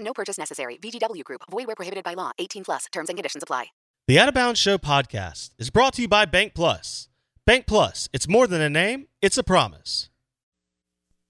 No purchase necessary. VGW Group. Void where prohibited by law. 18 plus. Terms and conditions apply. The Out of Bounds Show podcast is brought to you by Bank Plus. Bank Plus. It's more than a name; it's a promise.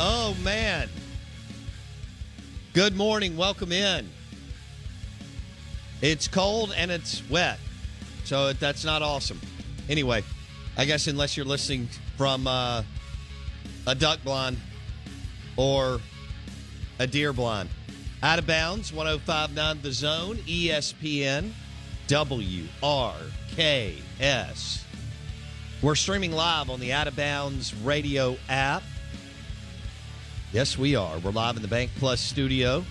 Oh man. Good morning. Welcome in. It's cold and it's wet, so that's not awesome. Anyway, I guess unless you're listening from uh, a duck blind or a deer blind. Out of bounds, 1059 The Zone, ESPN, WRKS. We're streaming live on the Out of Bounds radio app. Yes, we are. We're live in the Bank Plus studio.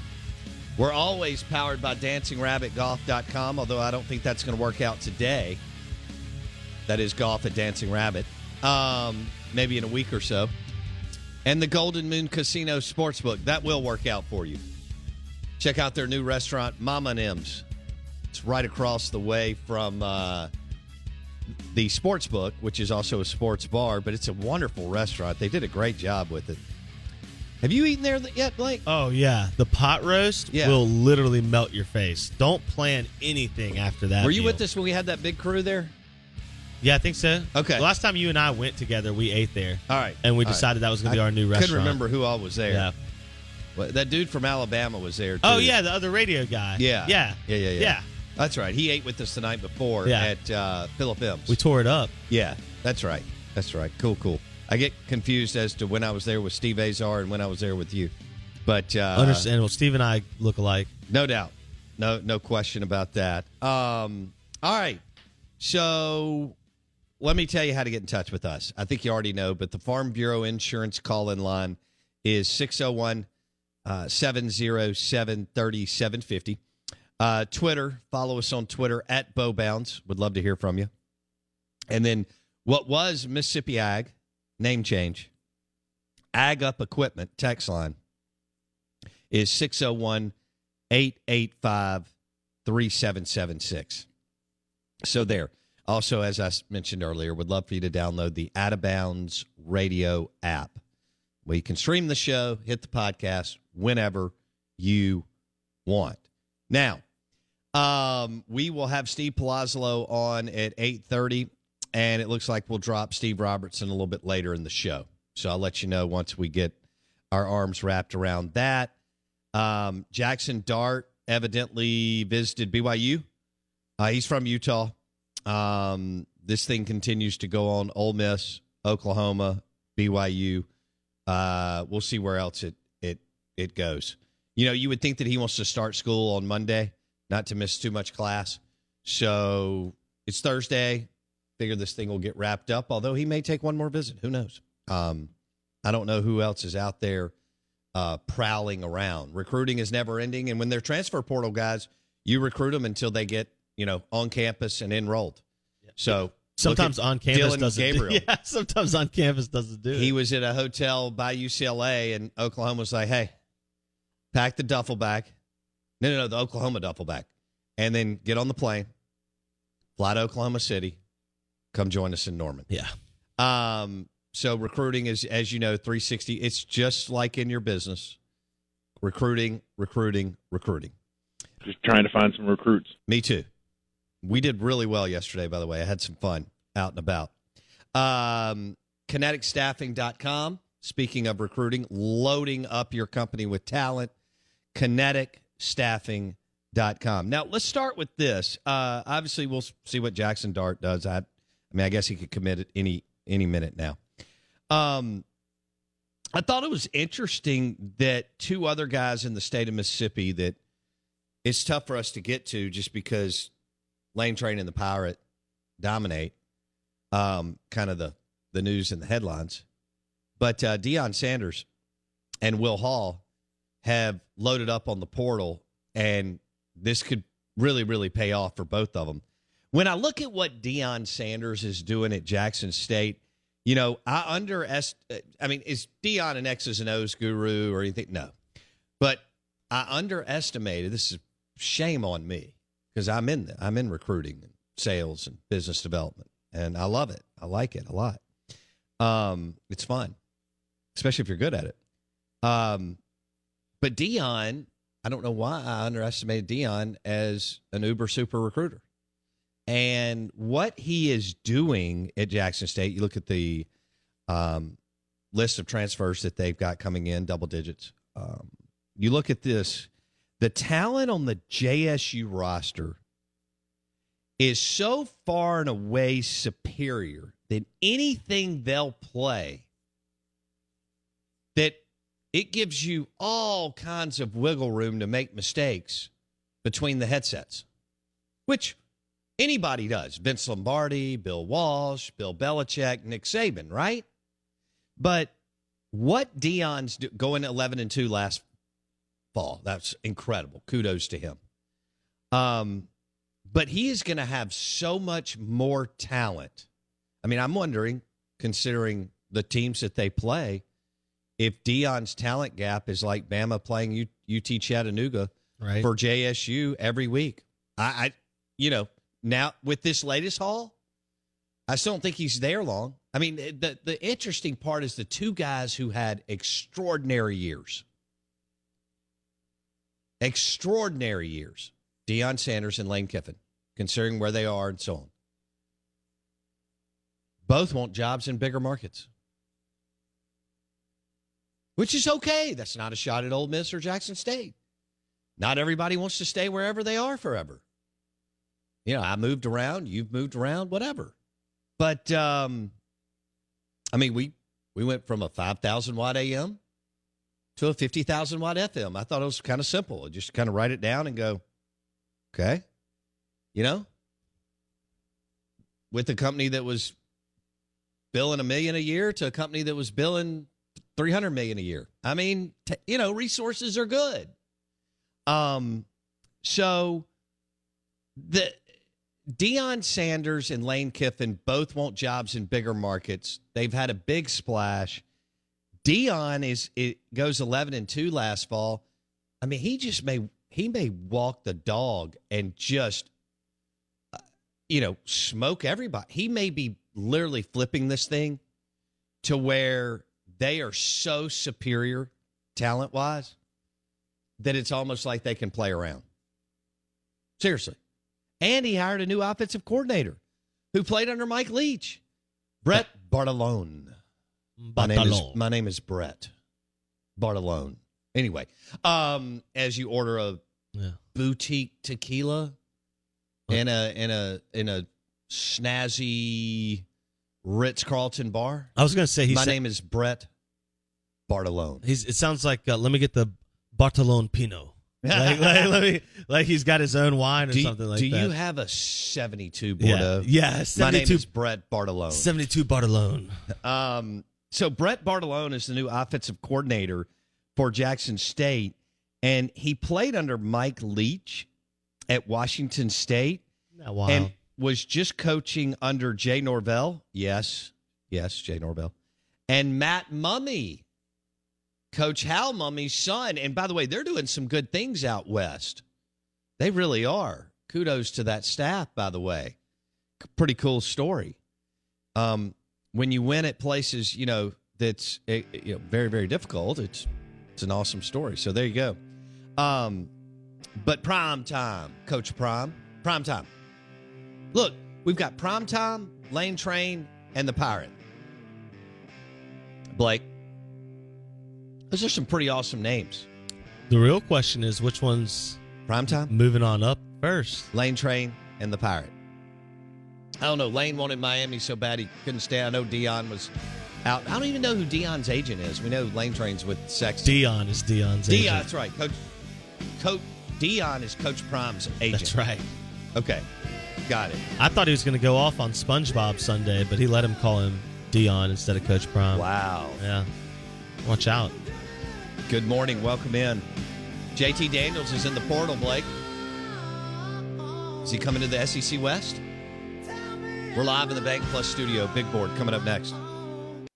We're always powered by DancingRabbitGolf.com, although I don't think that's going to work out today. That is golf at Dancing Rabbit. Um, maybe in a week or so. And the Golden Moon Casino Sportsbook. That will work out for you. Check out their new restaurant, Mama and M's. It's right across the way from uh, the Sportsbook, which is also a sports bar, but it's a wonderful restaurant. They did a great job with it. Have you eaten there yet, Blake? Oh yeah, the pot roast Yeah. will literally melt your face. Don't plan anything after that. Were you meal. with us when we had that big crew there? Yeah, I think so. Okay. The last time you and I went together, we ate there. All right. And we All right. decided that was going to be I our new restaurant. Couldn't remember who all was there. Yeah. Well, that dude from Alabama was there too. Oh yeah, the other radio guy. Yeah. Yeah. Yeah, yeah, yeah. Yeah. That's right. He ate with us the night before Yeah. at uh, Philip M's. We tore it up. yeah, that's right. That's right. Cool, cool. I get confused as to when I was there with Steve Azar and when I was there with you. But uh, Understandable. Steve and I look alike. No doubt. No no question about that. Um, all right. So let me tell you how to get in touch with us. I think you already know, but the Farm Bureau Insurance call in line is 601 uh, 707 3750. Uh, Twitter, follow us on Twitter at BoBounds. Would love to hear from you. And then what was Mississippi Ag, name change, Ag Up Equipment text line is 601 885 3776. So there. Also, as I mentioned earlier, would love for you to download the Out of Bounds radio app where you can stream the show, hit the podcast whenever you want. Now, um, we will have Steve Palazzolo on at 8.30, and it looks like we'll drop Steve Robertson a little bit later in the show. So I'll let you know once we get our arms wrapped around that. Um, Jackson Dart evidently visited BYU. Uh, he's from Utah. Um, this thing continues to go on. Ole Miss, Oklahoma, BYU. Uh, we'll see where else it it it goes. You know, you would think that he wants to start school on Monday, not to miss too much class. So it's Thursday. Figure this thing will get wrapped up, although he may take one more visit. Who knows? Um, I don't know who else is out there uh, prowling around. Recruiting is never ending. And when they're transfer portal guys, you recruit them until they get, you know, on campus and enrolled. So Sometimes on campus Dillon doesn't. Gabriel. Yeah, sometimes on campus doesn't do it. He was at a hotel by UCLA, and Oklahoma was like, "Hey, pack the duffel bag." No, no, no, the Oklahoma duffel bag, and then get on the plane, fly to Oklahoma City, come join us in Norman. yeah. Um, so recruiting is, as you know, 360. It's just like in your business, recruiting, recruiting, recruiting. Just trying to find some recruits. Me too. We did really well yesterday, by the way. I had some fun out and about. Um, kineticstaffing.com. Speaking of recruiting, loading up your company with talent, kineticstaffing.com. Now, let's start with this. Uh, obviously, we'll see what Jackson Dart does. I, I mean, I guess he could commit it any any minute now. Um, I thought it was interesting that two other guys in the state of Mississippi that it's tough for us to get to just because Lane Train and the Pirate dominate um, kind of the, the news and the headlines. But uh, Deion Sanders and Will Hall have loaded up on the portal, and this could really, really pay off for both of them. When I look at what Deion Sanders is doing at Jackson State, you know, I underestimate. I mean, is Deion an X's and O's guru or anything? No, but I underestimated. This is shame on me because I'm in the, I'm in recruiting and sales and business development, and I love it. I like it a lot. Um, it's fun, especially if you're good at it. Um, but Dion, I don't know why I underestimated Dion as an uber super recruiter. And what he is doing at Jackson State, you look at the um, list of transfers that they've got coming in, double digits. Um, you look at this, the talent on the JSU roster is so far and away superior than anything they'll play that it gives you all kinds of wiggle room to make mistakes between the headsets, which anybody does. Vince Lombardi, Bill Walsh, Bill Belichick, Nick Saban, right? But what Dion's do, going 11 and 2 last fall, that's incredible. Kudos to him. Um, but he is going to have so much more talent. I mean, I'm wondering, considering the teams that they play, if Dion's talent gap is like Bama playing U- UT Chattanooga Right. for JSU every week. I, I, you know, now with this latest haul, I still don't think he's there long. I mean, the the interesting part is the two guys who had extraordinary years, extraordinary years, Deion Sanders and Lane Kiffin, considering where they are and so on. Both want jobs in bigger markets, which is okay. That's not a shot at Ole Miss or Jackson State. Not everybody wants to stay wherever they are forever. You know, I moved around, you've moved around, whatever. But um I mean, we we went from a 5,000 watt AM to a 50,000 watt FM. I thought it was kind of simple. Just kind of write it down and go, okay. You know? With a company that was billing a million a year to a company that was billing 300 million a year. I mean, t- you know, resources are good. Um, so the Deion Sanders and Lane Kiffin both want jobs in bigger markets. They've had a big splash. Dion is it goes eleven and two last fall. I mean, he just may he may walk the dog and just uh, you know smoke everybody. He may be literally flipping this thing to where they are so superior talent wise that it's almost like they can play around. Seriously. And he hired a new offensive coordinator who played under Mike Leach, Brett Bartolone. My name is my name is Brett Bartolone. Anyway, um, as you order a Yeah. boutique tequila in a in a in a snazzy Ritz Carlton bar. I was going to say my name is Brett Bartolone. He's. It sounds like. Uh, let me get the Bartolone Pino. Like, like, like he's got his own wine or do, something like do that. Do you have a 72 Yeah. Bordeaux? Yeah, My name 72 is Brett Bartolone. 72 Bartolone. Um, so Brett Bartolone is the new offensive coordinator for Jackson State, and he played under Mike Leach at Washington State, That wild. and was just coaching under Jay Norvell. Yes, yes, Jay Norvell, and Matt Mumme, Coach Hal Mumme's son. And by the way, they're doing some good things out west. They really are. Kudos to that staff, by the way. Pretty cool story. Um, when you win at places, you know that's eh, you know very very difficult. It's it's an awesome story. So there you go. Um, but prime time, Coach Prime, prime time. Look, we've got prime time, Lane Train, and the Pirate. Blake, those are some pretty awesome names. the real question is which one's Prime time, moving on up first? Lane Train, and the Pirate. I don't know. Lane wanted Miami so bad he couldn't stay. I know Dion was out. I don't even know who Dion's agent is. We know Lane Train's with Sex. Dion is Dion's Dion, agent. that's right. Coach, Coach Dion is Coach Prime's agent. That's right. Okay, got it. I thought he was going to go off on SpongeBob Sunday, but he let him call him Dion instead of Coach Prime. Wow. Yeah. Watch out. Good morning. Welcome in. JT Daniels is in the portal, Blake. Is he coming to the SEC West? We're live in the Bank Plus studio. Big board coming up next.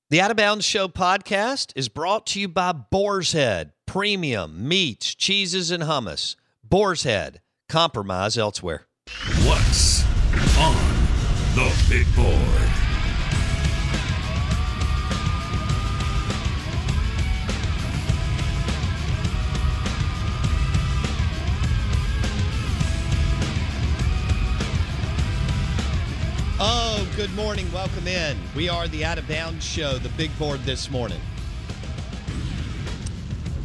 The Out of Bounds Show podcast is brought to you by Boar's Head Premium Meats, Cheeses, and Hummus. Boar's Head. Compromise elsewhere. What's on the big board? Morning. Welcome in. We are the Out of Bounds Show. The big board this morning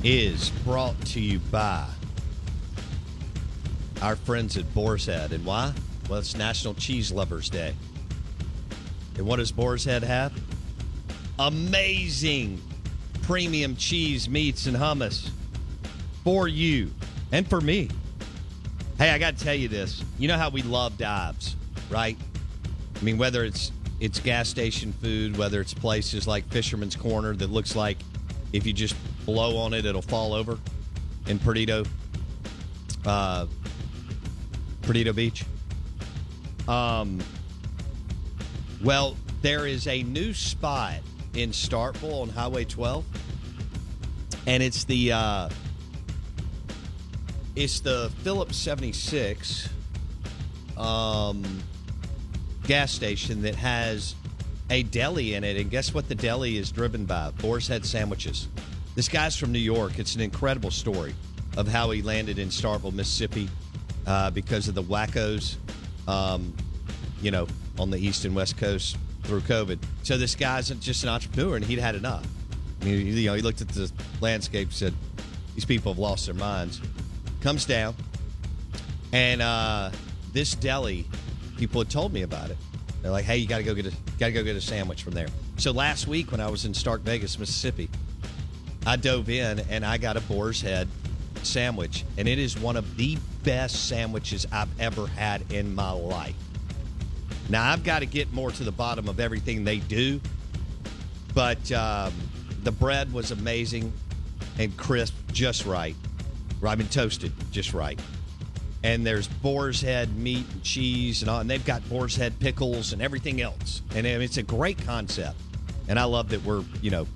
is brought to you by our friends at Boar's Head. And why? Well, it's National Cheese Lovers Day. And what does Boar's Head have? Amazing premium cheese, meats, and hummus for you and for me. Hey, I got to tell you this. You know how we love dives, right? I mean, whether it's it's gas station food, whether it's places like Fisherman's Corner that looks like if you just blow on it, it'll fall over in Perdido, uh, Perdido Beach. Um, well, there is a new spot in Starkville on Highway 12, and it's the uh, it's the Phillips 76. Um, gas station that has a deli in it. And guess what the deli is driven by? Boar's Head sandwiches. This guy's from New York. It's an incredible story of how he landed in Starkville, Mississippi, uh, because of the wackos, um, you know, on the east and west coast through COVID. So this guy's just an entrepreneur, and he'd had enough. I mean, you know, he looked at the landscape, said, "These people have lost their minds." Comes down, and uh, this deli, people had told me about it. They're like, "Hey, you got to go get a got to go get a sandwich from there." So last week when I was in Stark Vegas, Mississippi, I dove in and I got a Boar's Head sandwich, and it is one of the best sandwiches I've ever had in my life. Now I've got to get more to the bottom of everything they do, but um, the bread was amazing and crisp, just right. I toasted, just right and there's boar's head meat and cheese and all, and they've got boar's head pickles and everything else. And it's a great concept, and I love that we're you know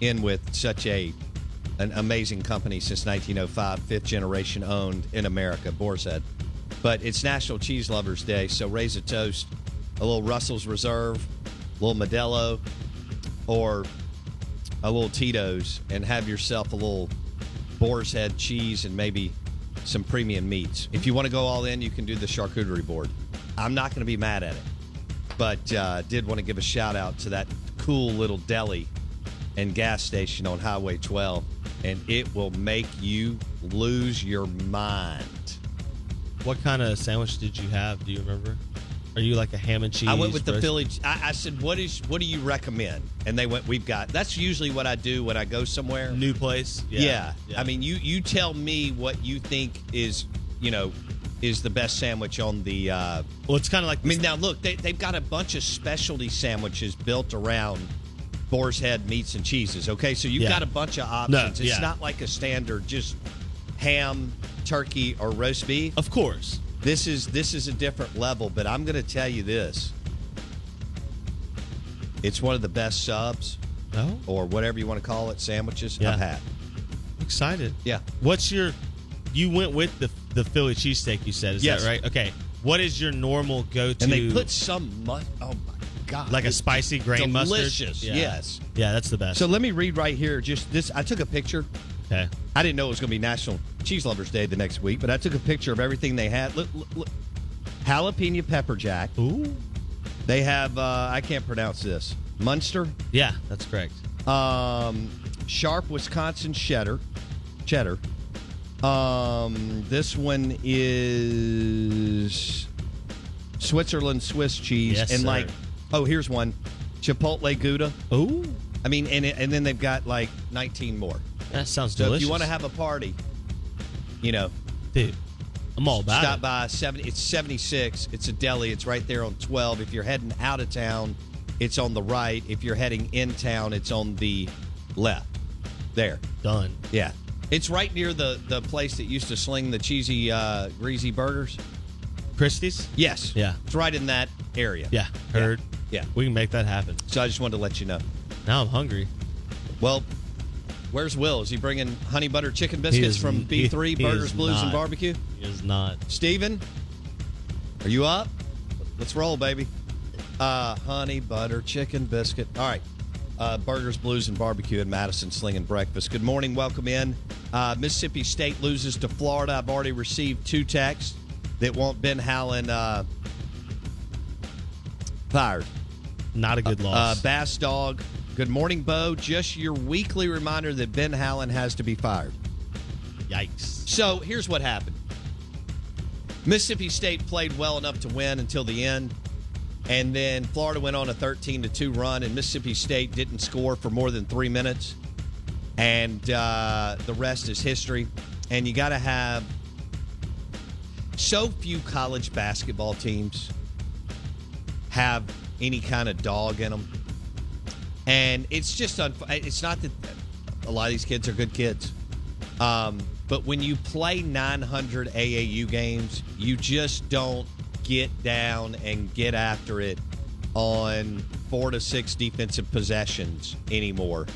in with such a an amazing company since 1905, fifth generation owned in America, Boar's Head. But it's National Cheese Lovers Day, so raise a toast, a little Russell's Reserve, a little Modelo, or a little Tito's, and have yourself a little Boar's Head cheese and maybe some premium meats. If you want to go all in, you can do the charcuterie board. I'm not going to be mad at it, but uh, did want to give a shout out to that cool little deli and gas station on Highway 12, and it will make you lose your mind. What kind of sandwich did you have? Do you remember? Are you like a ham and cheese? I went with the roast- Philly. I, I said, "What is? What do you recommend?" And they went, "We've got." That's usually what I do when I go somewhere. new place. Yeah. I mean, you you tell me what you think is, you know, is the best sandwich on the. Uh, well, it's kind of like. I mean, now look, they they've got a bunch of specialty sandwiches built around Boar's Head meats and cheeses. Okay, so you've Yeah. got a bunch of options. it's yeah. not like a standard just ham, turkey, or roast beef. Of course. This is this is a different level, but I'm going to tell you this. It's one of the best subs Oh, or whatever you want to call it, sandwiches Yeah. I've had. excited. Yeah. What's your? You went with the the Philly cheesesteak. You said is Yes. that right? Okay. What is your normal go to? And they put some mu- oh my god. like a spicy grain mustard. delicious. Yeah. Yes. Yeah, that's the best. So let me read right here just this I took a picture. Okay. I didn't know it was going to be National Cheese Lovers Day the next week, but I took a picture of everything they had. Look, look, look. Jalapeno pepper jack. Ooh. They have uh, I can't pronounce this. Munster. Yeah, that's correct. Um, sharp Wisconsin cheddar. Cheddar. Um, this one is Switzerland Swiss cheese, Yes, and sir. like, oh, here's one, Chipotle Gouda. Ooh. I mean, and and then they've got like 19 more. That sounds So delicious. if you want to have a party, you know, dude, I'm all about stop it. by 70. It's 76. It's a deli. It's right there on 12. If you're heading out of town, it's on the right. If you're heading in town, it's on the left. There. Done. Yeah. It's right near the the place that used to sling the cheesy uh, greasy burgers. Christie's. Yes. Yeah. It's right in that area. Yeah. Heard. Yeah. We can make that happen. So I just wanted to let you know. Now I'm hungry. Well, where's Will? Is he bringing honey butter chicken biscuits is- from he- B3 he Burgers, is Blues, and not. Barbecue? He is not. Steven, are you up? Let's roll, baby. Uh, honey butter chicken biscuit. All right. Uh, Burgers, Blues, and Barbecue in Madison, slinging breakfast. Good morning. Welcome in. Uh, Mississippi State loses to Florida. I've already received two texts that want Ben Howland uh, fired. Not a good Uh, loss. Bass Dog. Good morning, Bo. Just your weekly reminder that Ben Howland has to be fired. Yikes. So here's what happened Mississippi State played well enough to win until the end. And then Florida went on a 13 to 2 run, and Mississippi State didn't score for more than three minutes. And uh, the rest is history. And you got to have so few college basketball teams have any kind of dog in them. And it's just, unf- it's not that a lot of these kids are good kids. Um, but when you play 900 AAU games, you just don't get down and get after it on four to six defensive possessions anymore.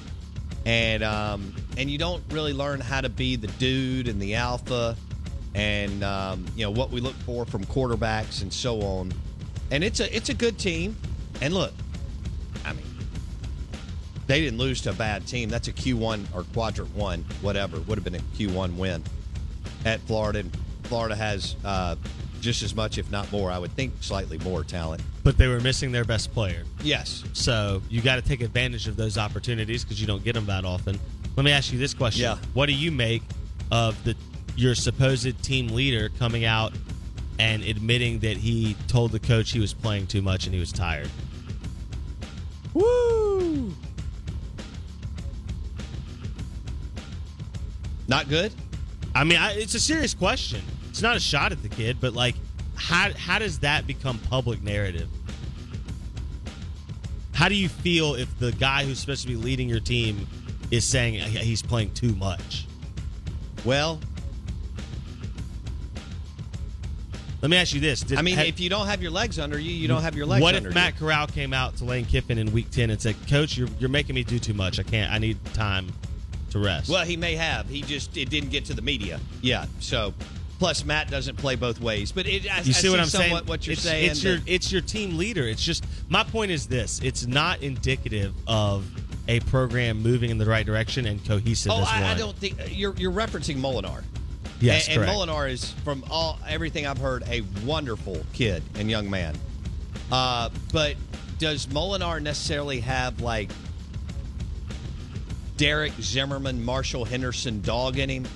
And um, and you don't really learn how to be the dude and the alpha, and um, you know what we look for from quarterbacks and so on. And it's a it's a good team. And look, they didn't lose to a bad team. That's a Q1 or quadrant one, whatever. Would have been a Q1 win at Florida. And Florida has uh, just as much, if not more, I would think slightly more talent. But they were missing their best player. Yes. So you got to take advantage of those opportunities because you don't get them that often. Let me ask you this question: Yeah. What do you make of the your supposed team leader coming out and admitting that he told the coach he was playing too much and he was tired? Woo! Not good? I mean, I, it's a serious question. It's not a shot at the kid, but like, how how does that become public narrative? How do you feel if the guy who's supposed to be leading your team is saying he's playing too much? Well, Let me ask you this: Did- I mean, had- if you don't have your legs under you, you don't have your legs what if Matt you. Corral came out to Lane Kiffin in Week Ten and said, "Coach, you're you're making me do too much. I can't. I need time to rest." Well, he may have. He just it didn't get to the media. Yeah. So, plus Matt doesn't play both ways. But it, I, you see I what I'm saying? What you're it's, saying? It's your it's your team leader. It's just my point is this: it's not indicative of a program moving in the right direction and cohesive oh, as I, I don't think you're you're referencing Molinar. Yes, and, and. Molinar is from all everything I've heard a wonderful kid and young man. Uh, but does Molinar necessarily have like Derek Zimmerman, Marshall Henderson dog in him,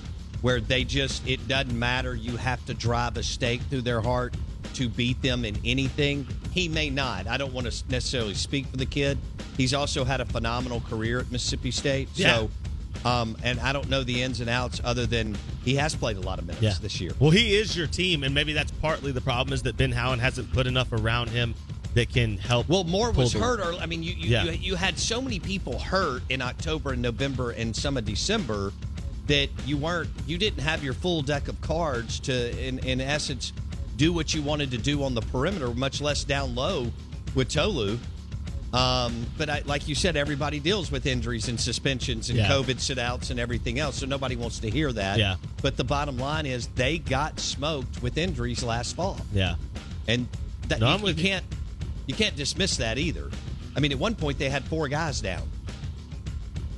where they just it doesn't matter. You have to drive a stake through their heart. to beat them in anything. He may not. I don't want to necessarily speak for the kid. He's also had a phenomenal career at Mississippi State. Yeah. So, um, and I don't know the ins and outs other than he has played a lot of minutes Yeah. this year. Well, he is your team, and maybe that's partly the problem is that Ben Howland hasn't put enough around him that can help. Well, more was the- hurt. Early. I mean, you you, Yeah. you you had so many people hurt in October and November and some of December that you weren't you didn't have your full deck of cards to in in essence do what you wanted to do on the perimeter, much less down low with Tolu. Um, but I, like you said, everybody deals with injuries and suspensions and Yeah. COVID sit outs and everything else, so nobody wants to hear that. Yeah. But the bottom line is they got smoked with injuries last fall Yeah. and that No, you, I'm you with you. can't you can't dismiss that either. I mean, at one point they had four guys down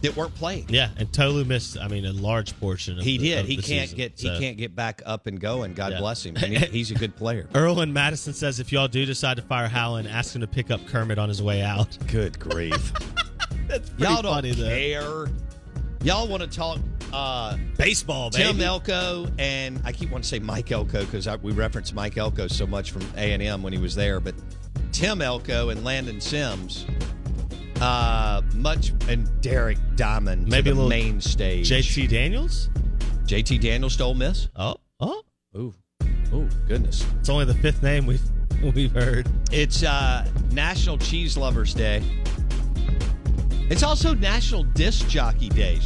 that weren't playing. Yeah, and Tolu missed. I mean, a large portion. Of He the- did. He can't season, get so. he can't get back up and going. God Yeah. bless him. And he, he's a good player. Earl and Madison says if y'all do decide to fire Howland, ask him to pick up Kermit on his way out. Good grief. That's pretty Y'all don't funny though. care. Y'all want to talk uh, Baseball, baby. Tim Elko and I keep wanting to say Mike Elko because we referenced Mike Elko so much from A and M when he was there, but Tim Elko and Landon Sims, uh, much and Derek Diamond, Maybe a the little main stage. JT Daniels. JT Daniels stole miss. Oh, oh, Ooh, ooh, goodness! it's only the fifth name we've we've heard. It's uh, National Cheese Lovers Day. It's also National Disc Jockey Day.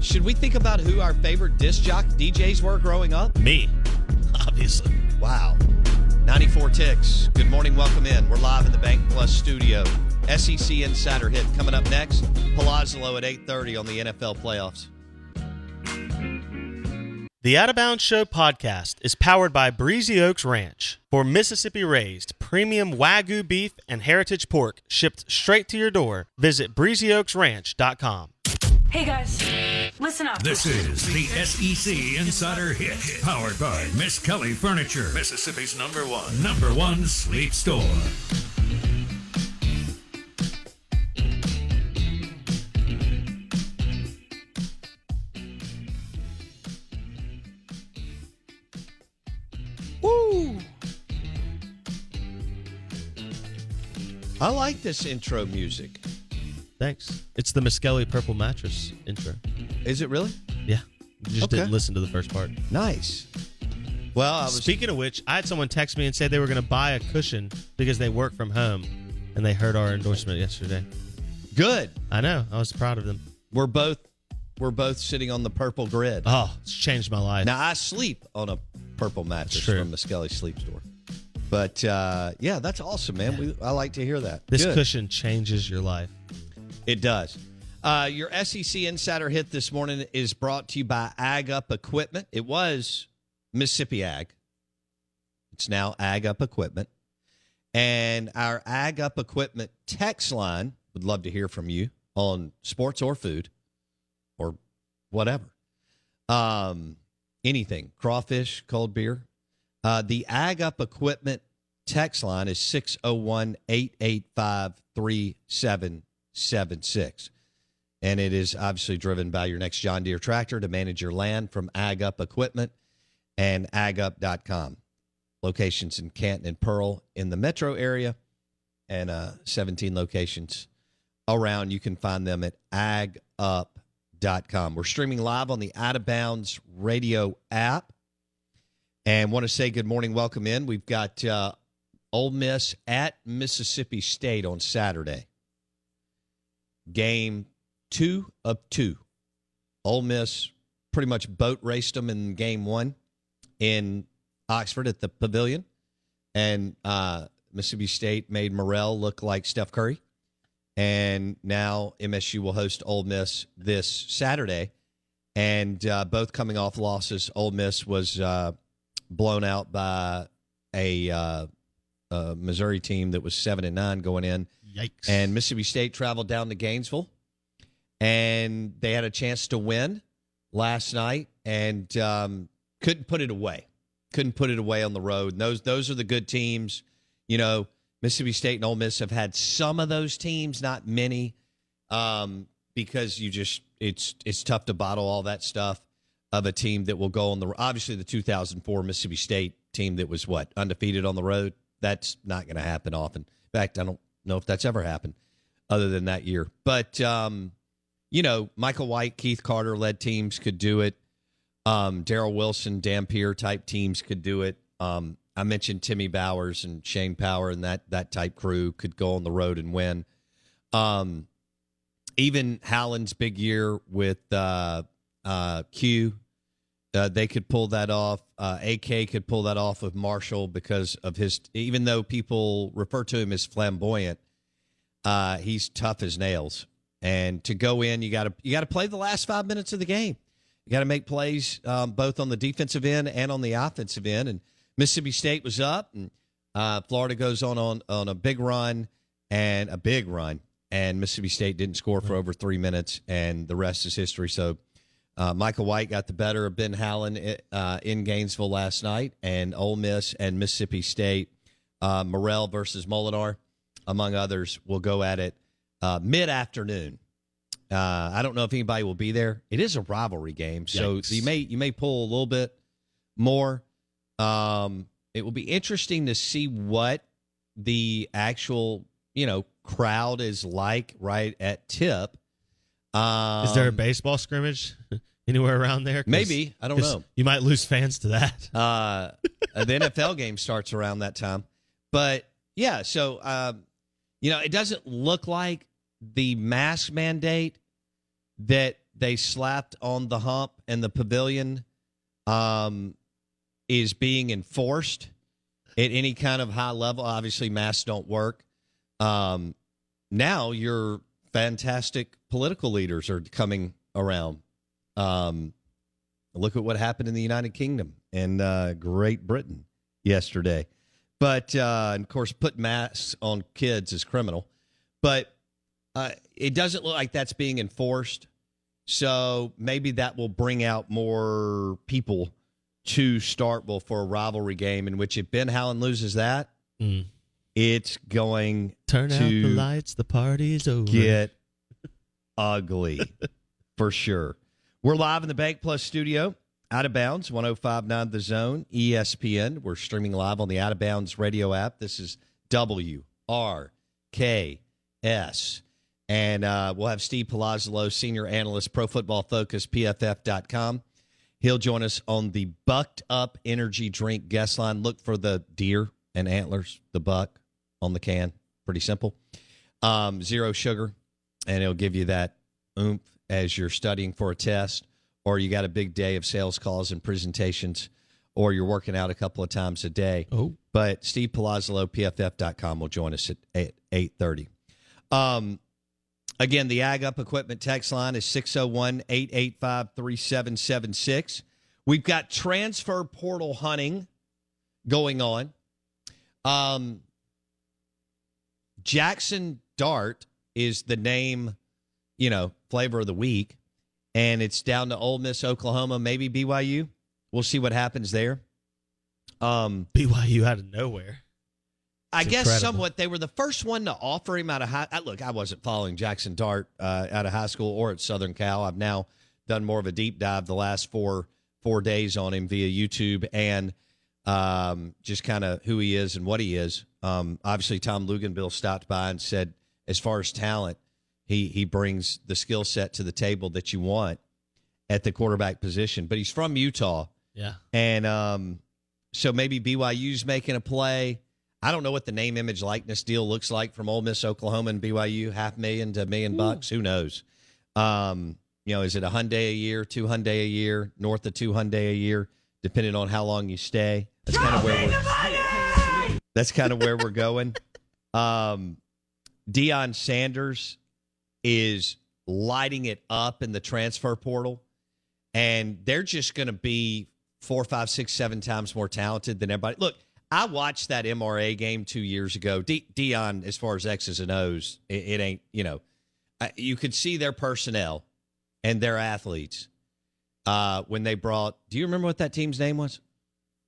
Should we think about who our favorite disc jockey DJs were growing up? Me, obviously. Wow. 94 ticks. Good morning. Welcome in. We're live in the Bank Plus studio. SEC Insider Hit coming up next. Palazzo at 8.30 on the NFL playoffs. The Out of Bounds Show podcast is powered by Breezy Oaks Ranch. For Mississippi raised premium Wagyu beef and heritage pork shipped straight to your door, visit breezyoaksranch.com. Hey guys, listen up. This is the SEC Insider Hit, powered by Miskelly Furniture, Mississippi's number one, number one sleep store. Woo! I like this intro music. Thanks. It's the Miskelly Purple Mattress intro. Is it really? Yeah. You just Okay. didn't listen to the first part. Nice. Well, I was Speaking of which, I had someone text me and say they were going to buy a cushion because they work from home and they heard our endorsement yesterday. good. I know. I was proud of them. We're both we're both sitting on the purple grid. Oh, it's changed my life. Now I sleep on a purple mattress True. from the Skelly Sleep Store. But uh, yeah, that's awesome, man. We, I like to hear that. this Good. cushion changes your life. It does. Uh, your SEC Insider Hit this morning is brought to you by Ag Up Equipment. It was Mississippi Ag. It's now Ag Up Equipment. And our Ag Up Equipment text line would love to hear from you on sports or food or whatever. Um, anything, crawfish, cold beer. Uh, the Ag Up Equipment text line is 601 885 3776. And it is obviously driven by your next John Deere tractor to manage your land from Ag Up Equipment and agup.com. Locations in Canton and Pearl in the metro area and uh, 17 locations around. You can find them at agup.com. We're streaming live on the Out of Bounds radio app. And want to say good morning, welcome in. We've got uh, Ole Miss at Mississippi State on Saturday. Game two of two. Ole Miss pretty much boat raced them in game one in Oxford at the Pavilion, and uh, Mississippi State made Murrell look like Steph Curry. And now MSU will host Ole Miss this Saturday, and uh, both coming off losses. Ole Miss was uh, blown out by a, uh, a Missouri team that was seven and nine going in. Yikes. And Mississippi State traveled down to Gainesville, and they had a chance to win last night, and um, couldn't put it away. Couldn't put it away on the road. And those those are the good teams. You know, Mississippi State and Ole Miss have had some of those teams, not many, um, because you just it's it's tough to bottle all that stuff of a team that will go on the obviously the 2004 Mississippi State team that was what undefeated on the road. That's not going to happen often. In fact, I don't know if that's ever happened other than that year. But um, you know, Michael White, Keith Carter led teams could do it. Um, Daryl Wilson, Dampier type teams could do it. Um, I mentioned Timmy Bowers and Shane Power and that that type crew could go on the road and win. Um, even Howland's big year with uh, uh, Q, uh, they could pull that off. Uh, AK could pull that off with Marshall because of his. Even though people refer to him as flamboyant, uh, he's tough as nails. And to go in, you got to you got to play the last five minutes of the game. You got to make plays um, both on the defensive end and on the offensive end. And Mississippi State was up, and uh, Florida goes on, on on a big run and a big run, and Mississippi State didn't score for over three minutes, and the rest is history. So. Uh, Michael White got the better of Ben Howland uh, in Gainesville last night, and Ole Miss and Mississippi State, uh, Murrell versus Molinar, among others, will go at it uh, mid afternoon. Uh, I don't know if anybody will be there. It is a rivalry game, so Yikes. you may you may pull a little bit more. Um, it will be interesting to see what the actual you know crowd is like right at tip. Um, Is there a baseball scrimmage anywhere around there? Maybe. I don't know. You might lose fans to that. Uh, the NFL game starts around that time. But yeah, so um, you know, it doesn't look like the mask mandate that they slapped on the hump and the pavilion um, is being enforced at any kind of high level. Obviously, masks don't work. Um, now your fantastic political leaders are coming around. Um, look at what happened in the United Kingdom and uh, Great Britain yesterday. But uh, of course, put masks on kids is criminal. But uh, it doesn't look like that's being enforced. So maybe that will bring out more people to Starkville for a rivalry game. In which, if Ben Howland loses that, Mm. It's going Turn to out the lights. The party's over. get ugly for sure. We're live in the Bank Plus studio, out of bounds, 1059 The Zone, ESPN. We're streaming live on the Out of Bounds radio app. This is WRKS. And uh, we'll have Steve Palazzolo, senior analyst, Pro Football Focus, PFF.com. He'll join us on the Bucked Up Energy Drink guest line. Look for the deer and antlers, the buck on the can. Pretty simple. Um, zero sugar, and it'll give you that oomph as you're studying for a test, or you got a big day of sales calls and presentations, or you're working out a couple of times a day. Oh. But Steve Palazzolo, PFF.com, will join us at 8, 8.30. Um, again, the Ag Up Equipment text line is 601-885-3776. We've got transfer portal hunting going on. Um, Jackson Dart is the name, you know, flavor of the week, and it's down to Ole Miss, Oklahoma, maybe BYU. We'll see what happens there. Um, BYU out of nowhere. I guess incredible. somewhat they were the first one to offer him out of high. I- Look, I wasn't following Jackson Dart uh, out of high school or at Southern Cal. I've now done more of a deep dive the last four four days on him via YouTube and um, just kind of who he is and what he is. Um, obviously, Tom Luginbill stopped by and said, as far as talent, he he brings the skill set to the table that you want at the quarterback position. But he's from Utah. Yeah. And um, so maybe BYU's making a play. I don't know what the name, image, likeness deal looks like from Ole Miss, Oklahoma, and BYU. Half million to a million bucks. Who knows? Um, you know, is it a Hyundai a year, two Hyundai a year, north of two Hyundai a year, depending on how long you stay? That's kind of where we're. That's kind of where we're going. Um, Deion Sanders is lighting it up in the transfer portal, and they're just going to be four, five, six, seven times more talented than everybody. Look, I watched that MRA game two years ago. De- Dion, as far as X's and O's, it, it ain't you know, I, you could see their personnel and their athletes uh, when they brought. Do you remember what that team's name was?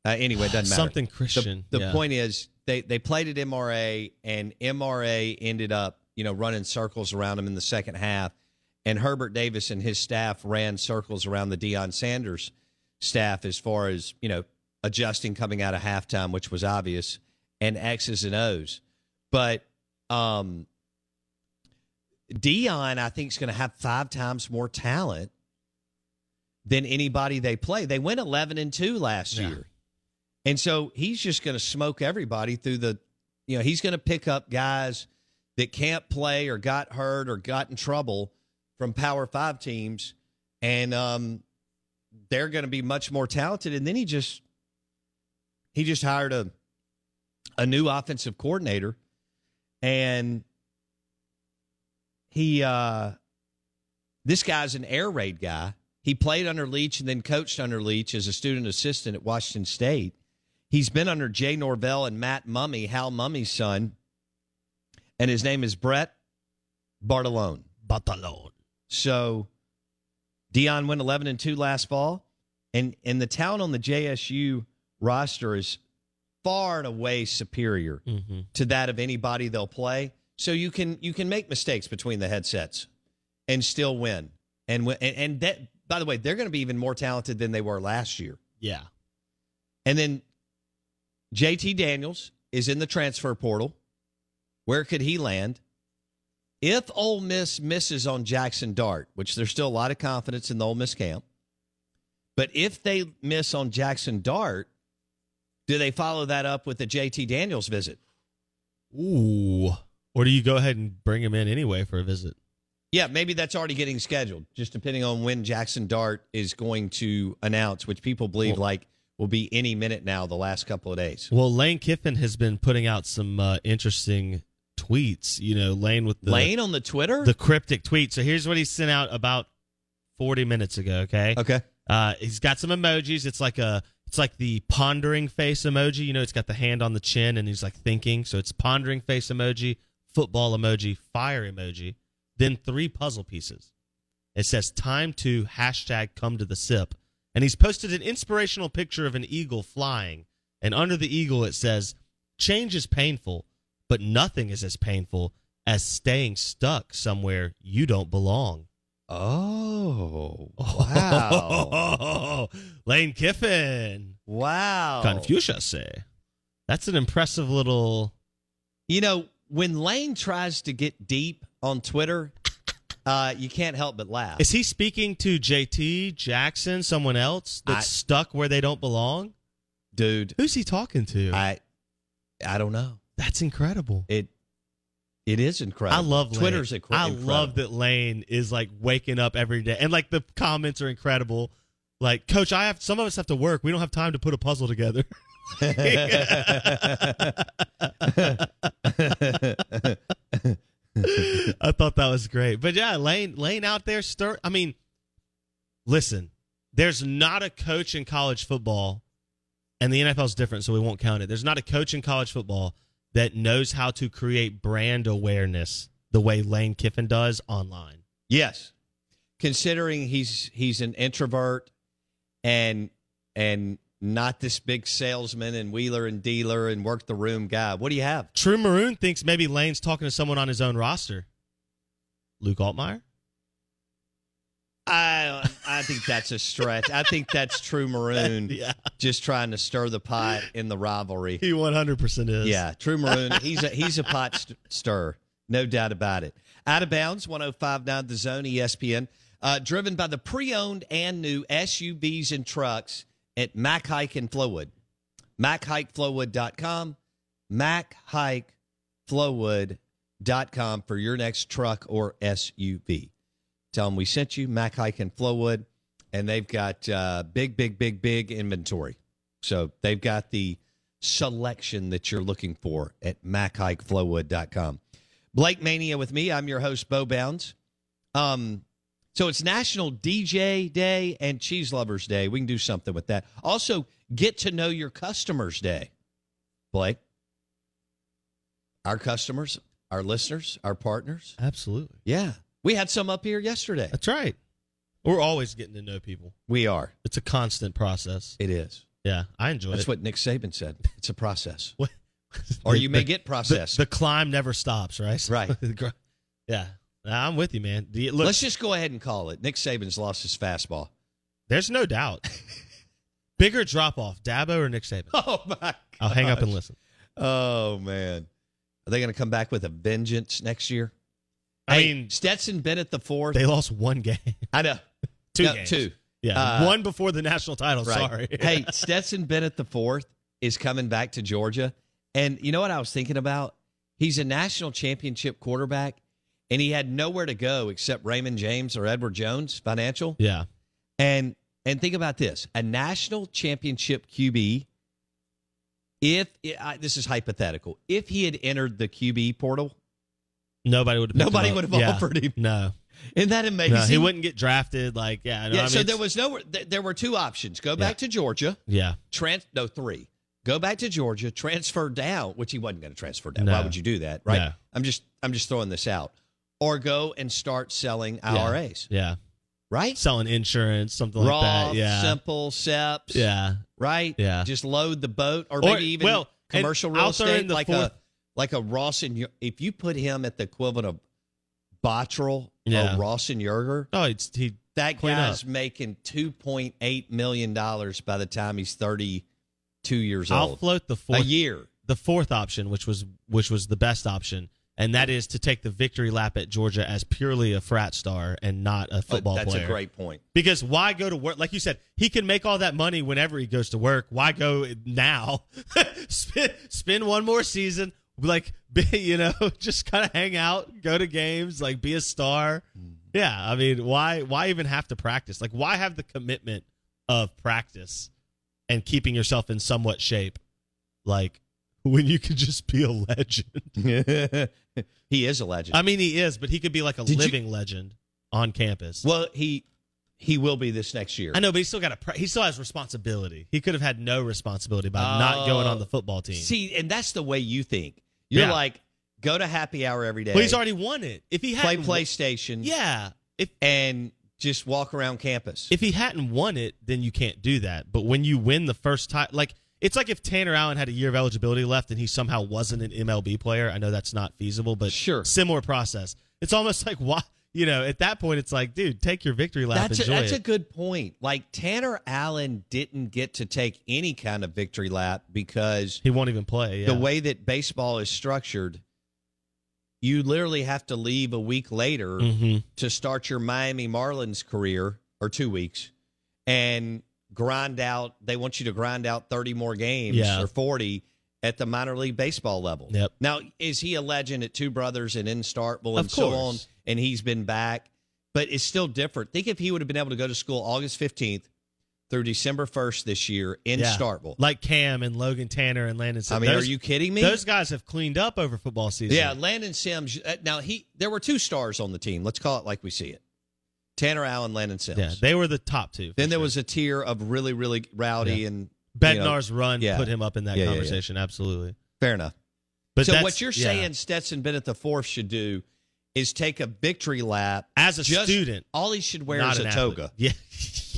Uh, anyway, it doesn't matter. Something The- Christian. The, Yeah. point is, they they played at MRA, and MRA ended up you know running circles around them in the second half, and Herbert Davis and his staff ran circles around the Deion Sanders staff as far as you know adjusting coming out of halftime, which was obvious, and X's and O's. But um, Dion, I think, is going to have five times more talent than anybody they play. They went 11 and 2 last Yeah. year. And so he's just going to smoke everybody through the, you know, he's going to pick up guys that can't play or got hurt or got in trouble from Power Five teams. And um, they're going to be much more talented. And then he just, he just hired a, a new offensive coordinator and he uh this guy's an air raid guy he played under leach and then coached under leach as a student assistant at washington state he's been under jay norvell and matt Mumme hal Mumme's son and his name is brett bartolone Batalon. so Deion went 11 and 2 last fall and and the talent on the jsu roster is far and away superior Mm-hmm. to that of anybody they'll play. So you can you can make mistakes between the headsets and still win. And and, and that by the way, they're going to be even more talented than they were last year. Yeah. And then JT Daniels is in the transfer portal. Where could he land? If Ole Miss misses on Jackson Dart, which there's still a lot of confidence in the Ole Miss camp, but if they miss on Jackson Dart, do they follow that up with the JT Daniels visit? Ooh. Or do you go ahead and bring him in anyway for a visit? Yeah, maybe that's already getting scheduled, just depending on when Jackson Dart is going to announce, which people believe Well- like will be any minute now, the last couple of days. Well, Lane Kiffin has been putting out some uh, interesting tweets. You know, Lane with the Lane on the Twitter? the cryptic tweet. So here's what he sent out about 40 minutes ago. Okay. okay. Uh, he's got some emojis. It's like a, it's like the pondering face emoji. You know, it's got the hand on the chin and he's like thinking. So it's pondering face emoji, football emoji, fire emoji, then three puzzle pieces. It says time to hashtag come to the sip. And he's posted an inspirational picture of an eagle flying. And under the eagle, it says, change is painful, but nothing is as painful as staying stuck somewhere you don't belong. Oh, wow. Lane Kiffin. wow. Confucius. Say. That's an impressive little. You know, when Lane tries to get deep on Twitter, uh, you can't help but laugh. Is he speaking to JT Jackson, someone else that's I- stuck where they don't belong? Dude, Who's he talking to? I I don't know. that's incredible. It it is incredible. I love Lane. Twitter's incre- I incredible. love that Lane is like waking up every day, and like the comments are incredible. Like, Coach, I have some of us have to work. We don't have time to put a puzzle together. I thought that was great. But yeah, Lane Lane out there stir I mean, listen, there's not a coach in college football and the NFL is different so we won't count it. There's not a coach in college football that knows how to create brand awareness the way Lane Kiffin does online. Yes. Considering he's he's an introvert and and not this big salesman and wheeler and dealer and work the room guy. What do you have? True Maroon thinks maybe Lane's talking to someone on his own roster. Luke Altmyer? I I think that's a stretch. I think that's true maroon Yeah. just trying to stir the pot in the rivalry. He 100% is. Yeah, true maroon. He's a he's a pot st- stir, no doubt about it. Out of bounds, 105.9 The Zone, ESPN. Uh, driven by the pre-owned and new SUVs and trucks at Mac Haik in Flowood. MacHaikFlowood.com. MacHaikFlowood.com for your next truck or SUV. Tell them we sent you, Mac Haik in Flowood, and they've got uh, big, big, big, big inventory. So they've got the selection that you're looking for at MacHaikFlowood.com. Blake Mania with me. I'm your host, Bo Bounds. Um, so it's National DJ Day and Cheese Lovers Day. We can do something with that. Also, get to know your customers day. Blake, our customers, our listeners, our partners. Absolutely. Yeah. We had some up here yesterday. That's right. We're always getting to know people. We are. It's a constant process. It is. Yeah, I enjoy That's it. That's what Nick Saban said. It's a process. Or you may The- get the- processed. The, climb never stops, right? Right. yeah, I'm with you, man. The- look, Let's just go ahead and call it. Nick Saban's lost his fastball. there's no doubt. Bigger drop off, Dabo or Nick Saban? Oh my! I'll hang up and listen. Oh man, are they going to come back with a vengeance next year? I Hey, mean, Stetson Bennett the fourth. they lost one game, I know two No, games, two. Yeah, Uh, one before the national title. Right. Sorry. hey, Stetson Bennett the fourth is coming back to Georgia, and you know what I was thinking about? He's a national championship quarterback, and he had nowhere to go except Raymond James or Edward Jones Financial. yeah, And and think about this: a national championship QB. If I, this is hypothetical, if he had entered the QB portal, nobody would. have Nobody would have yeah. offered him. No, isn't that amazing? no, he wouldn't get drafted. Like, yeah, no, Yeah, I mean, so there was no. th- There were two options: go back Yeah. to Georgia, Yeah, trans no three, go back to Georgia, transfer down, which he wasn't going to transfer down. No. Why would you do that, right? I'm just I'm just throwing this out, or go and start selling Yeah. IRAs, yeah, right? selling insurance, something Raw, like that. Yeah, simple, SEPs, yeah. right? Yeah. just load the boat, or, Or- maybe even well, commercial real I'll in estate, the like fourth- a like a Ross and if you put him at the equivalent of Bottrell Yeah. or Ross and Yerger, Oh, it's he. that guy's up. making two point eight million dollars by the time he's thirty two years old. I'll float the a fourth year. the fourth option, which was which was the best option, and that is to take the victory lap at Georgia as purely a frat star and not a uh, football That's player. That's a great point. Because why go to work? Like you said, he can make all that money whenever he goes to work. Why go now? spend, spend one more season, like be, you know, just kind of hang out, go to games, like be a star. Mm-hmm. Yeah, I mean, why why even have to practice? Like, why have the commitment of practice and keeping yourself in somewhat shape? Like when you could just be a legend. he is a legend. I mean, he is, but he could be like a Did you- living legend on campus. well, he he will be this next year. I know, but he still got a. Pre- he still has responsibility. He could have had no responsibility by not oh. going on the football team. See, and that's the way you think. You're Yeah. like, go to happy hour every day. well, he's already won it. If he play hadn't, PlayStation. yeah. If and just walk around campus. if he hadn't won it, then you can't do that. But when you win the first time, like it's like if Tanner Allen had a year of eligibility left and he somehow wasn't an MLB player. I know that's not feasible, but Sure. similar process. It's almost like why you know at that point it's like, dude, take your victory lap. That's a, that's a good point. Like Tanner Allen didn't get to take any kind of victory lap because he won't even play. Yeah. the way that baseball is structured, you literally have to leave a week later Mhm. to start your Miami Marlins career or two weeks and grind out. They want you to grind out 30 more games Yeah. or 40 at the minor league baseball level. Yep. Now, is he a legend at Two Brothers and in Starkville and so on? And he's been back, but it's still different. Think if he would have been able to go to school August 15th through December 1st this year in Yeah. Starkville. like Cam and Logan Tanner and Landon. I Sims. mean, Those- are you kidding me? Those guys have cleaned up over football season. Yeah, Landon Sims. uh, Now he, there were two stars on the team. Let's call it like we see it: Tanner Allen, Landon Sims. yeah, they were the top two. then there sure. was a tier of really, really rowdy Yeah. and you know, Bednar's run yeah. put him up in that Yeah, conversation. Absolutely. fair enough. But so what you're saying, Stetson Bennett the fourth should do is take a victory lap as a Just- student, All he should wear is a toga. Yeah.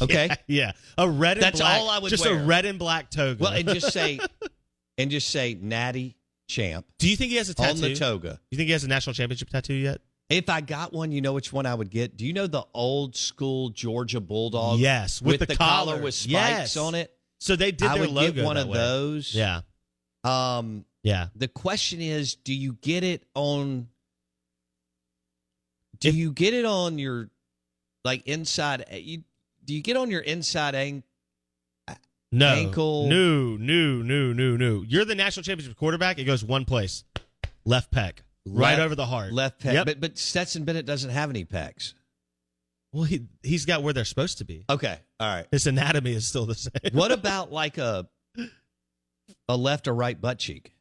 Okay. Yeah. A red and That's black. all I would just wear. a red and black toga. Well, and just say, and just say, Natty Champ Do you think he has a tattoo? on the toga. You think he has a national championship tattoo yet? If I got one, you know which one I would get. Do you know the old school Georgia Bulldog? Yes, with, with the, the collar collar. with spikes Yes. on it. So they did I their would logo get one of way. those. Yeah. Um, Yeah. the question is, do you get it on? Do If- you get it on your like inside? You do you get on your inside ang- No. Ankle. No, no, no, no, no. You're the national championship quarterback. It goes one place. Left pec. Right left- over the heart. left pec? Yep. But but Stetson Bennett doesn't have any pecs. well, he he's got where they're supposed to be. Okay, all right. His anatomy is still the same. What about like a a left or right butt cheek?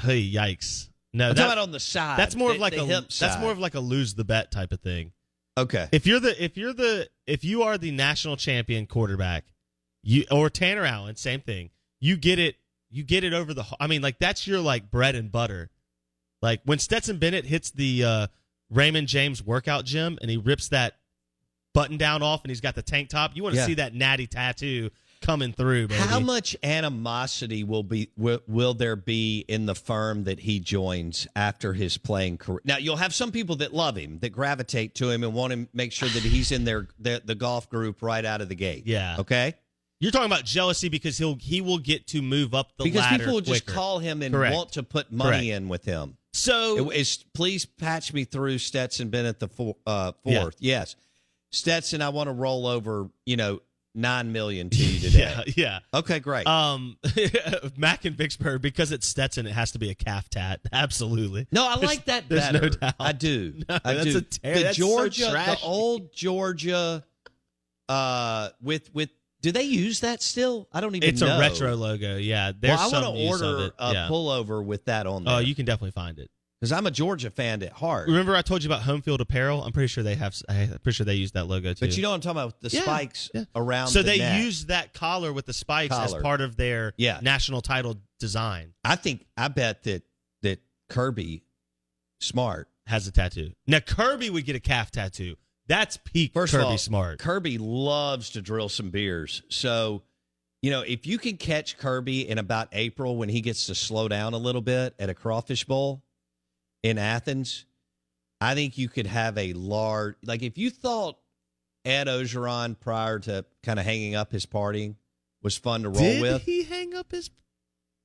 Hey, yikes. No, I'm that- talking about on the side. that's more the- of like a that's side. more of like a lose the bet type of thing. okay. If you're the if you're the if you are the national champion quarterback, you or Tanner Allen, same thing. You get it. You get it over the. I mean, like that's your like bread and butter. Like when Stetson Bennett hits the uh, Raymond James workout gym and he rips that button down off and he's got the tank top. You want to Yeah. see that natty tattoo coming through, baby. How much animosity will be will, will there be in the firm that he joins after his playing career? Now you'll have some people that love him, that gravitate to him, and want to make sure that he's in their the, the golf group right out of the gate. Yeah. Okay. You're talking about jealousy because he'll he will get to move up the because ladder Because people will just call him and Correct. want to put money Correct. in with him. So It- please patch me through Stetson Bennett the four, uh, Yeah. fourth. Yes, Stetson, I want to roll over. You know, nine million to you today. yeah, yeah. Okay, great. Um, Mac and Vicksburg because it's Stetson, it has to be a calf tat. Absolutely. no, I There's- like that There's better. no doubt. I do. No, I that's do. a ter- the that's so Georgia, the old Georgia, uh, with with. Do they use that still? I don't even know. It's know. a retro logo. Yeah, there's Well, I want to order a yeah. pullover with that on oh, there. Oh, you can definitely find it. because I'm a Georgia fan at heart. Remember, I told you about Home Field Apparel. I'm pretty sure they have. I'm pretty sure they use that logo too. But you know what I'm talking about? The Yeah, spikes yeah. around. so the they neck. use that collar with the spikes as part of their Yeah. national title design. I think I bet that that Kirby Smart. Has a tattoo. Now Kirby would get a calf tattoo. That's peak First Kirby of all, Smart. Kirby loves to drill some beers. So, you know, if you can catch Kirby in about April when he gets to slow down a little bit at a crawfish bowl in Athens, I think you could have a large like if you thought Ed Orgeron prior to kind of hanging up his partying was fun to roll Did with. he hang up his?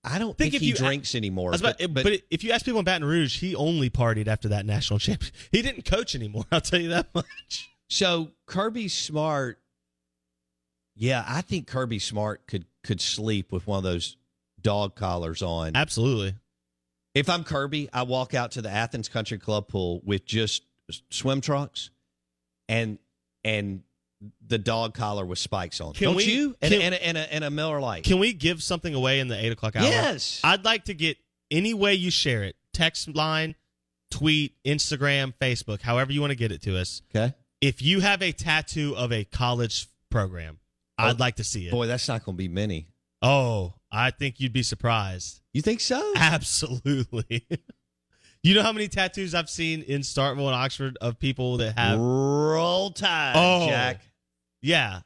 I don't Think think, if he you- drinks anymore. I was about- but, if you ask people in Baton Rouge, he only partied after that national championship. He didn't coach anymore. I'll tell you that much. So Kirby Smart, yeah, I think Kirby Smart could could sleep with one of those dog collars on. Absolutely. If I'm Kirby, I walk out to the Athens Country Club pool with just swim trunks and and the dog collar with spikes on. Can Don't we- you? And, can- and, a, and, a, and a Miller Lite. Can we give something away in the eight o'clock hour? Yes. I'd like to get any way you share it text line, tweet, Instagram, Facebook, however you want to get it to us. okay. If you have a tattoo of a college program, oh, I'd like to see it. Boy, that's not going to be many. Oh, I think you'd be surprised. You think so? Absolutely. you know how many tattoos I've seen in Starkville and Oxford of people that have. Roll Tide, Oh. Jack. Yeah.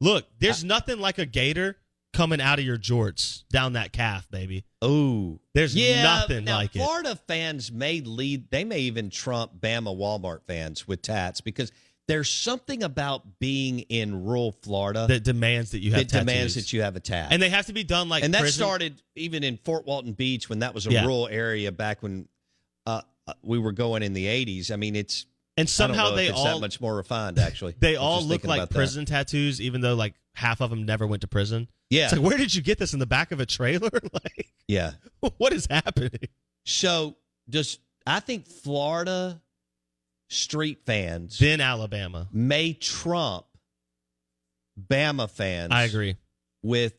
Look, there's nothing like a gator coming out of your jorts down that calf, baby. Oh, There's yeah, nothing now, like it. Florida fans may lead. They may even trump Bama Walmart fans with tats because there's something about being in rural Florida That demands that you have that demands that you have a tat. and they have to be done like and that prison- started even in Fort Walton Beach when that was a Yeah. rural area back when uh, uh, we were going in the 80s. I mean, it's and somehow they all that much more refined. Actually, they all look like about that. prison tattoos, even though like half of them never went to prison. Yeah, It's like, where did you get this in the back of a trailer? like, yeah. what is happening? So does I think Florida street fans Then Alabama. may trump Bama fans. I agree. with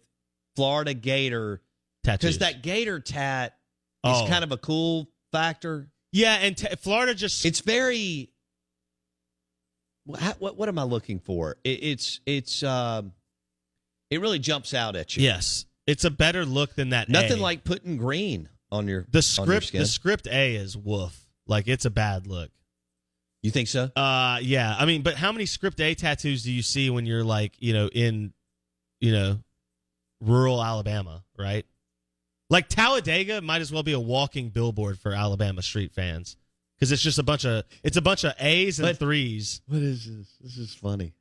Florida Gator Tattoos. because that Gator tat Oh. is kind of a cool factor. yeah, and t- Florida just It's very. What, what, what am I looking for? It, it's it's um, it really jumps out at you. yes, it's a better look than that. nothing A. like putting green on your the your script. skin. The script A is woof. Like it's a bad look. You think so? Uh, yeah. I mean, but how many script A tattoos do you see when you're like, you know, in, you know, rural Alabama, right? Like Talladega might as well be a walking billboard for Alabama street fans because it's just a bunch of it's a bunch of A's and But- threes. What is this? This is funny.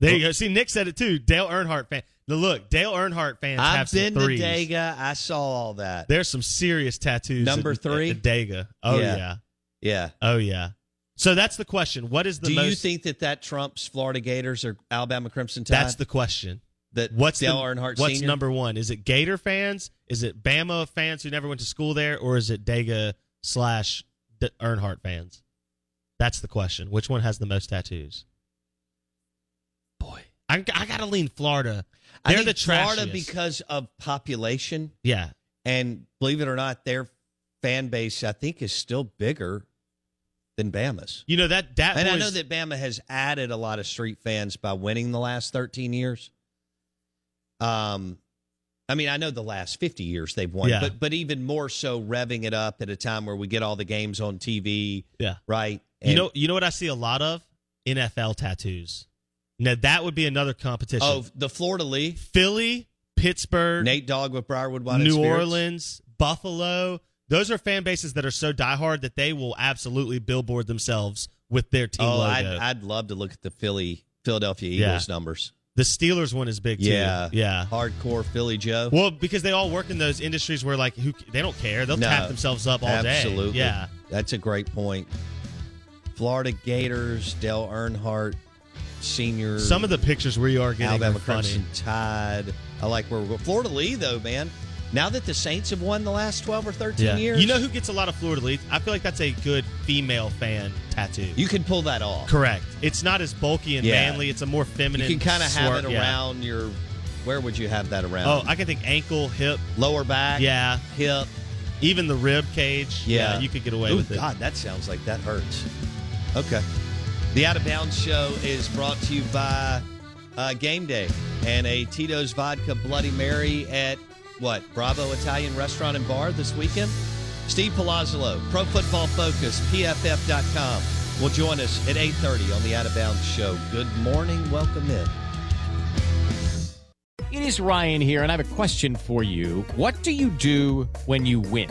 There you go. See, Nick said it too. Dale Earnhardt fan. Now look, Dale Earnhardt fans have I've some been to threes. Dega. I saw all that. There's some serious tattoos. Number at- three? at Dega. Oh Yeah. yeah. Yeah. Oh yeah. So that's the question. What is the Do most? you think that that trumps Florida Gators or Alabama Crimson Tide? that's the question. that What's Dale the, Earnhardt What's Senior? number one? Is it Gator fans? Is it Bama fans who never went to school there, or is it Dega slash D- Earnhardt fans? That's the question. Which one has the most tattoos? Boy, I, I gotta lean Florida. They're think the trash Florida because of population Yeah, and believe it or not, their fan base I think is still bigger than Bama's. you know that that. And I know that Bama has added a lot of street fans by winning the last 13 years. Um, I mean, I know the last 50 years they've won, Yeah. but but even more so revving it up at a time where we get all the games on TV, Yeah, right? you know, you know what I see a lot of NFL tattoos. Now that would be another competition. oh, the fleur-de-lis, Philly, Pittsburgh, Nate Dogg with Briarwood Wine New Orleans, Buffalo. Those are fan bases that are so diehard that they will absolutely billboard themselves with their team Oh, I'd. I'd love to look at the Philly Philadelphia Yeah. Eagles numbers. The Steelers one is big too. Yeah. yeah. Hardcore Philly Joe. Well, because they all work in those industries where like who they don't care. They'll No. tap themselves up all Absolutely. day. Yeah. That's a great point. Florida Gators, Dale Earnhardt, senior. Some of the pictures where you are getting Alabama are. Crimson Tide. I like where we're going. fleur-de-lis, though, man. Now that the Saints have won the last 12 or 13 Yeah. years, You know who gets a lot of fleur-de-lis? I feel like that's a good female fan tattoo. you can pull that off. Correct. It's not as bulky and Yeah. manly. It's a more feminine. You can kind of have it yeah. around your. Where would you have that around? Oh, I can think ankle, hip, lower back. yeah, hip. even the rib cage. Yeah, you could get away Ooh, with it. God, that sounds like that hurts. Okay. The Out of Bounds Show is brought to you by uh, Game Day and a Tito's Vodka Bloody Mary at what Bravo Italian Restaurant and Bar this weekend. Steve Palazzolo, Pro Football Focus, PFF.com, will join us at 8:30 on the Out of Bounds Show. Good morning, welcome in. It is Ryan here, and I have a question for you. What do you do when you win?